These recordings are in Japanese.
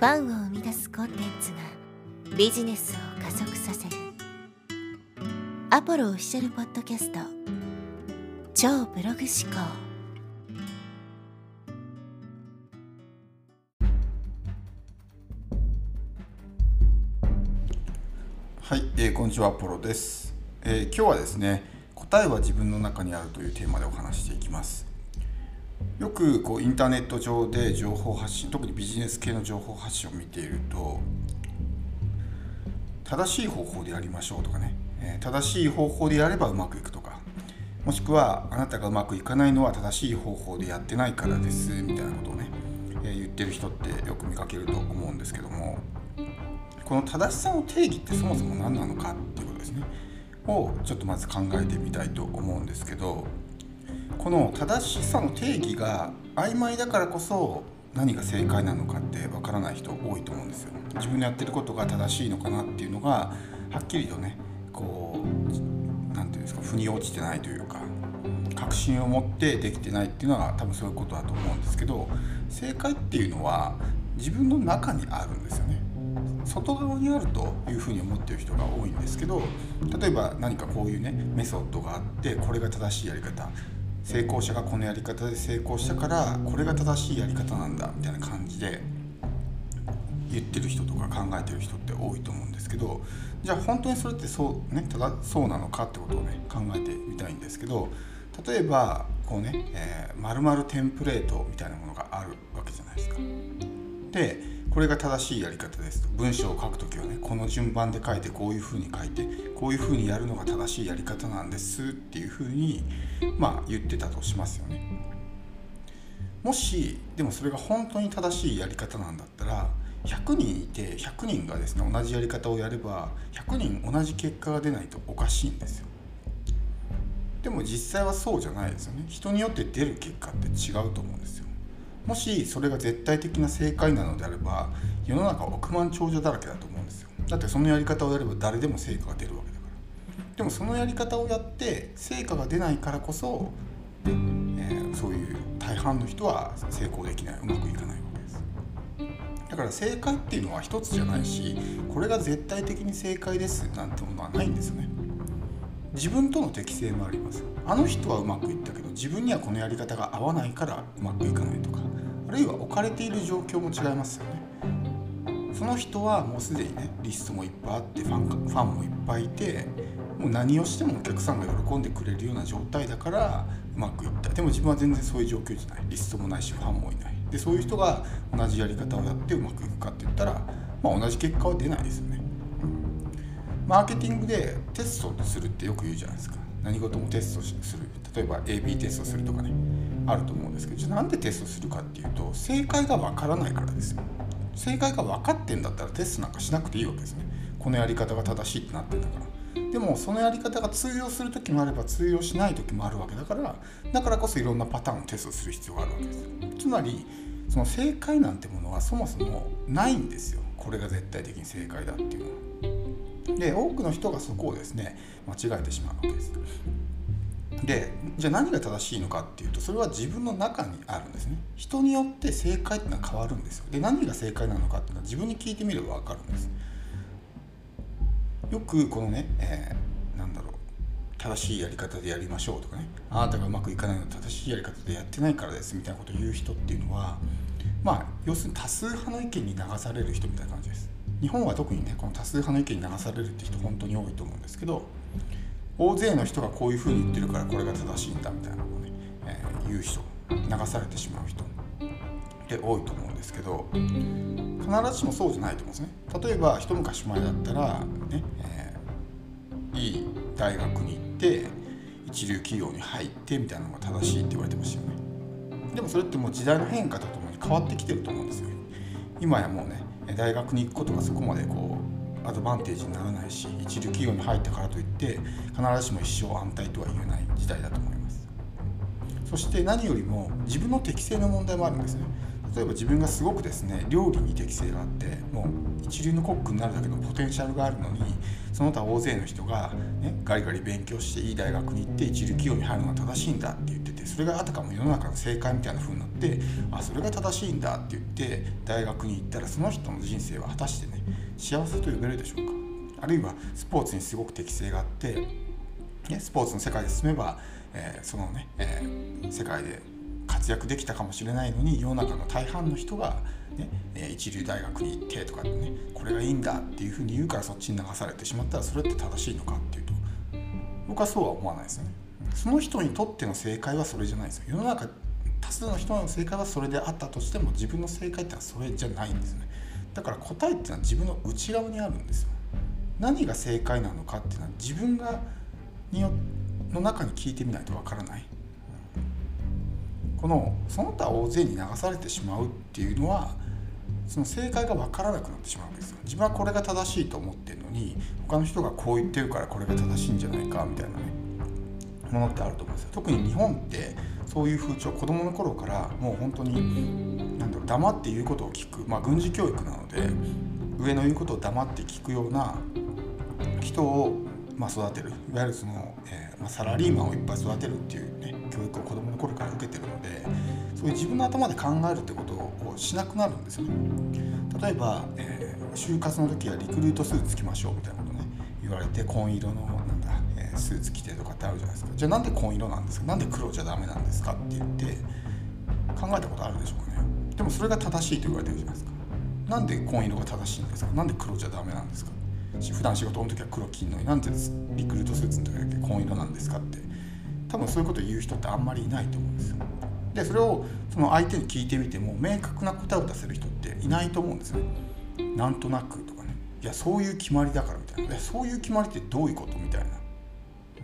ファンを生み出すコンテンツがビジネスを加速させる。アポロオフィシャルポッドキャスト。超ブログ思考。はい、えー、こんにちはアポロです、えー、今日はですね答えは自分の中にあるというテーマでお話していきます。よくこうインターネット上で情報発信特にビジネス系の情報発信を見ていると正しい方法でやりましょうとかね、正しい方法でやればうまくいくとかもしくはあなたがうまくいかないのは正しい方法でやってないからですみたいなことをね、言ってる人ってよく見かけると思うんですけどもこの正しさの定義ってそもそも何なのかっていうことですねをちょっとまず考えてみたいと思うんですけどこの正しさの定義が曖昧だからこそ何が正解なのかってわからない人多いと思うんですよ。自分のやってることが正しいのかなっていうのがはっきりとねこう何て言うんですか腑に落ちてないというか確信を持ってできてないっていうのは多分そういうことだと思うんですけど正解っていうのは自分の中にあるんですよね。外側にあるというふうに思ってる人が多いんですけど例えば何かこういうねメソッドがあってこれが正しいやり方成功者がこのやり方で成功したからこれが正しいやり方なんだみたいな感じで言ってる人とか考えてる人って多いと思うんですけどじゃあ本当にそれってそう,、ね、ただそうなのかってことをね考えてみたいんですけど例えばこうね、えー、丸々テンプレートみたいなものがあるわけじゃないですか。でこれが正しいやり方です。文章を書くときはねこの順番で書いてこういうふうに書いてこういうふうにやるのが正しいやり方なんです。っていうふうにまあ言ってたとしますよね。もしでもそれが本当に正しいやり方なんだったら100人いて100人がですね同じやり方をやれば100人同じ結果が出ないとおかしいんですよ。でも実際はそうじゃないですよね。人によって出る結果って違うと思うんですよ。もしそれが絶対的な正解なのであれば世の中億万長者だらけだと思うんですよ。だってそのやり方をやれば誰でも成果が出るわけだから。でもそのやり方をやって成果が出ないからこそ、えー、そういう大半の人は成功できないうまくいかないわけです。だから正解っていうのは一つじゃないしこれが絶対的に正解ですなんてものはないんですよね。自分との適性もあります。あの人はうまくいったけど自分にはこのやり方が合わないからうまくいかないとかあるいは置かれている状況も違いますよね。その人はもうすでにねリストもいっぱいあってファンファンもいっぱいいてもう何をしてもお客さんが喜んでくれるような状態だからうまくいった。でも自分は全然そういう状況じゃない。リストもないしファンもいない。でそういう人が同じやり方をやってうまくいくかって言ったら、まあ、同じ結果は出ないですよね。マーケティングでテストするってよく言うじゃないですか。何事もテストする。例えば AB テストするとかね。あると思うんですけどじゃあなんでテストするかっていうと正解がわからないからですよ。正解が分かってんだったらテストなんかしなくていいわけですね。このやり方が正しいってなってんだから。でもそのやり方が通用する時もあれば通用しない時もあるわけだからだからこそいろんなパターンをテストする必要があるわけですつまりその正解なんてものはそもそもないんですよ。これが絶対的に正解だっていうのは。で多くの人がそこをですね間違えてしまうわけです。でじゃあ何が正しいのかっていうとそれは自分の中にあるんですね。人によって正解っていうのは変わるんですよ。で何が正解なのかっていうのは自分に聞いてみれば分かるんです。よくこのね、えー、なんだろう正しいやり方でやりましょうとかねあなたがうまくいかないのは正しいやり方でやってないからですみたいなことを言う人っていうのはまあ要するに多数派の意見に流される人みたいな感じです。日本は特にねこの多数派の意見に流されるって人本当に多いと思うんですけど大勢の人がこういうふうに言ってるからこれが正しいんだみたいなのをね、えー、言う人流されてしまう人って多いと思うんですけど必ずしもそうじゃないと思うんですね。例えば一昔前だったらね、えー、いい大学に行って一流企業に入ってみたいなのが正しいって言われてましたよね。でもそれってもう時代の変化とともに変わってきてると思うんですよ。今やもうね大学に行くことがそこまでこうアドバンテージにならないし一流企業に入ったからといって必ずしも一生安泰とは言えない時代だと思います。そして何よりも自分の適性の問題もあるんですね。例えば自分がすごくですね料理に適性があってもう一流のコックになるだけのポテンシャルがあるのにその他大勢の人が、ね、ガリガリ勉強していい大学に行って一流企業に入るのが正しいんだって言っててそれがあたかも世の中の正解みたいな風になってあそれが正しいんだって言って大学に行ったらその人の人生は果たしてね幸せと呼べるでしょうか。あるいはスポーツにすごく適性があって、ね、スポーツの世界で進めば、えー、そのね、えー、世界で活躍できたかもしれないのに世の中の大半の人が、ね、一流大学に行ってとかってねこれがいいんだっていうふうに言うからそっちに流されてしまったらそれって正しいのかっていうと僕はそうは思わないですよね。その人にとっての正解はそれじゃないですよ。世の中多数の人の正解はそれであったとしても自分の正解ってのはそれじゃないんですね。だから答えっていうのは自分の内側にあるんですよ。何が正解なのかっていうのは自分がによの中に聞いてみないとわからない。このその他大勢に流されてしまうっていうのはその正解が分からなくなってしまうわけですよ。自分はこれが正しいと思ってるのに他の人がこう言ってるからこれが正しいんじゃないかみたいなねものってあると思うんですよ。特に日本ってそういう風潮子供の頃からもう本当に何だろう黙って言うことを聞くまあ軍事教育なので上の言うことを黙って聞くような人をま育てる。いわゆるその、えーま、サラリーマンをいっぱい育てるっていうね教育を子どもの頃そういう自分の頭で考えるってことをしなくなるんですよね。例えば、えー、就活の時はリクルートスーツ着ましょうみたいなことね言われて紺色のなんだ、えー、スーツ着てとかってあるじゃないですか。じゃあなんで紺色なんですか？なんで黒じゃダメなんですかって言って考えたことあるでしょうかね。でもそれが正しいと言われてるじゃないですか。なんで紺色が正しいんですか？なんで黒じゃダメなんですか？普段仕事の時は黒着んのになんでリクルートスーツの時だけ紺色なんですかって。多分そういうこと言う人ってあんまりいないと思うんですよ。でそれをその相手に聞いてみても明確な答えを出せる人っていないと思うんですね。なんとなくとかね。いやそういう決まりだからみたいな。いそういう決まりってどういうことみたいな。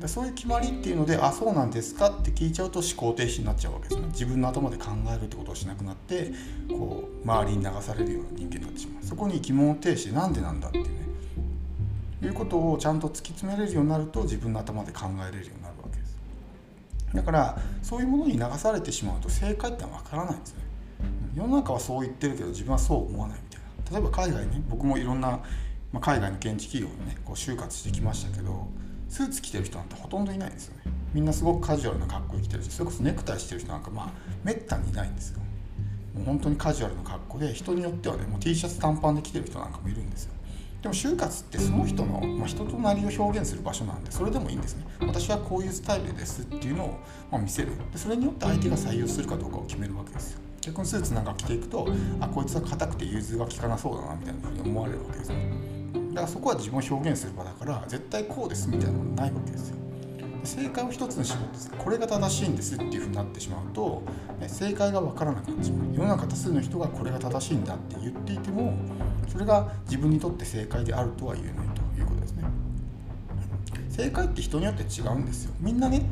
でそういう決まりっていうのであそうなんですかって聞いちゃうと思考停止になっちゃうわけですね。自分の頭で考えるってことをしなくなってこう周りに流されるような人間になってしまう。そこに疑問を呈してなんでなんだっていうね。いうことをちゃんと突き詰めれるようになると自分の頭で考えれるようにだからそういうものに流されてしまうと正解ってのは分からないんですね。世の中はそう言ってるけど自分はそう思わないみたいな。例えば海外ね僕もいろんな、まあ、海外の現地企業にねこう就活してきましたけどスーツ着てる人なんてほとんどいないんですよね。みんなすごくカジュアルな格好で着てるしそれこそネクタイしてる人なんかまあめったにいないんですよ。もう本当にカジュアルな格好で人によってはねもう T シャツ短パンで着てる人なんかもいるんですよ。でも就活ってその人の、まあ、人となりを表現する場所なんでそれでもいいんですね。私はこういうスタイルですっていうのを、まあ、見せる。でそれによって相手が採用するかどうかを決めるわけですよ。逆にスーツなんか着ていくとあこいつは硬くて融通が利かなそうだなみたいなふうに思われるわけですねだからそこは自分を表現する場だから絶対こうですみたいなのがないわけですよ。正解を一つに絞ってこれが正しいんですっていうふうになってしまうと正解が分からなくなってしまう。世の中多数の人がこれが正しいんだって言っていてもそれが自分にとって正解であるとは言えないということですね。正解って人によって違うんですよ。みんなね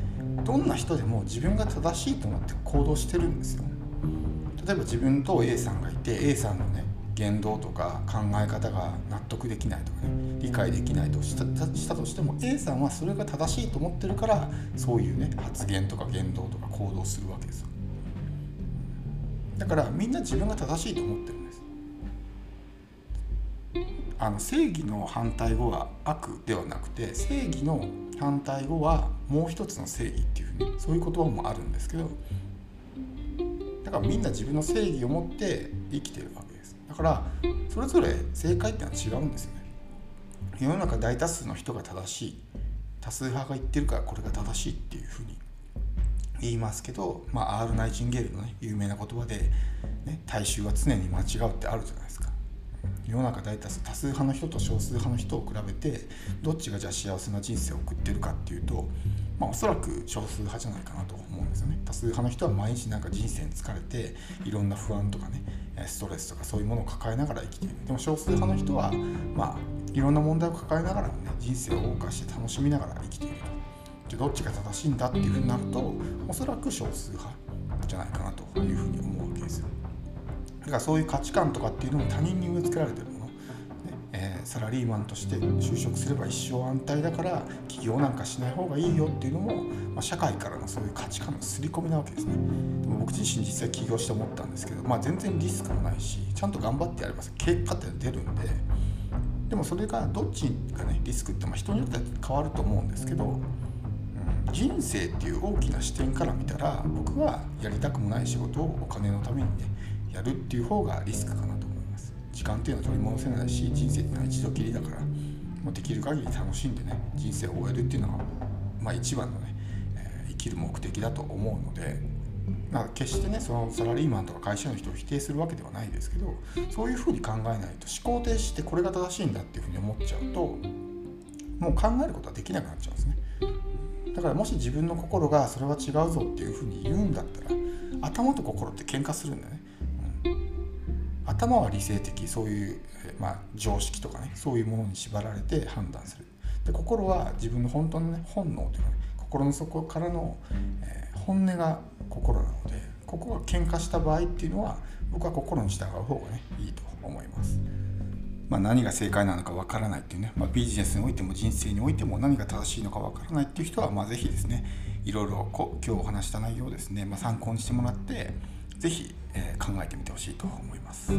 どんな人でも自分が正しいと思って行動してるんですよ。例えば自分と A さんがいて A さんのね言動とか考え方が納得できないとかね理解できないとしたとしても A さんはそれが正しいと思ってるからそういうね発言とか言動とか行動するわけですよ。だからみんな自分が正しいと思ってる。あの正義の反対語は悪ではなくて正義の反対語はもう一つの正義っていうふうにそういう言葉もあるんですけどだからみんな自分の正義を持って生きてるわけです。だからそれぞれ正解ってのは違うんですよね。世の中大多数の人が正しい多数派が言ってるからこれが正しいっていうふうに言いますけど、まあ、アール・ナイチンゲールの、ね、有名な言葉で、ね、大衆は常に間違うってあるじゃないですか。世の中大多数多数派の人と少数派の人を比べてどっちがじゃあ幸せな人生を送ってるかっていうと、まあ、おそらく少数派じゃないかなと思うんですよね。多数派の人は毎日なんか人生に疲れていろんな不安とかねストレスとかそういうものを抱えながら生きている。でも少数派の人はまあいろんな問題を抱えながらもね人生を謳歌して楽しみながら生きていると。どっちが正しいんだっていうふうになるとおそらく少数派じゃないかなというふうに思うわけですよだからそういう価値観とかっていうのも他人に植え付けられてるもの、ねえー、サラリーマンとして就職すれば一生安泰だから起業なんかしない方がいいよっていうのも、まあ、社会からのそういう価値観の刷り込みなわけですね。でも僕自身実際起業して思ったんですけど、まあ、全然リスクもないしちゃんと頑張ってやれば結果って出るんで。でもそれがどっちがねリスクってまあ人によっては変わると思うんですけど、人生っていう大きな視点から見たら僕はやりたくもない仕事をお金のためにねやるっていう方がリスクかなと思います。時間っていうのは取り戻せないし人生っていうのは一度きりだからもうできる限り楽しんでね人生を終えるっていうのが、まあ、一番のね、えー、生きる目的だと思うのでまあ、決してねそのサラリーマンとか会社の人を否定するわけではないですけどそういうふうに考えないと思考停止してこれが正しいんだっていうふうに思っちゃうともう考えることはできなくなっちゃうんですね。だからもし自分の心がそれは違うぞっていうふうに言うんだったら頭と心って喧嘩するんだよね、頭は理性的そういう、まあ、常識とかねそういうものに縛られて判断するで心は自分の本当のね本能というかね心の底からの、えー、本音が心なのでここが喧嘩した場合っていうのは僕は心に従う方がねいいと思います。まあ、何が正解なのかわからないっていうね、まあ、ビジネスにおいても人生においても何が正しいのかわからないっていう人は、まあ、ぜひですねいろいろ今日お話した内容をですね、まあ、参考にしてもらってぜひ、えー、考えてみてほしいと思います。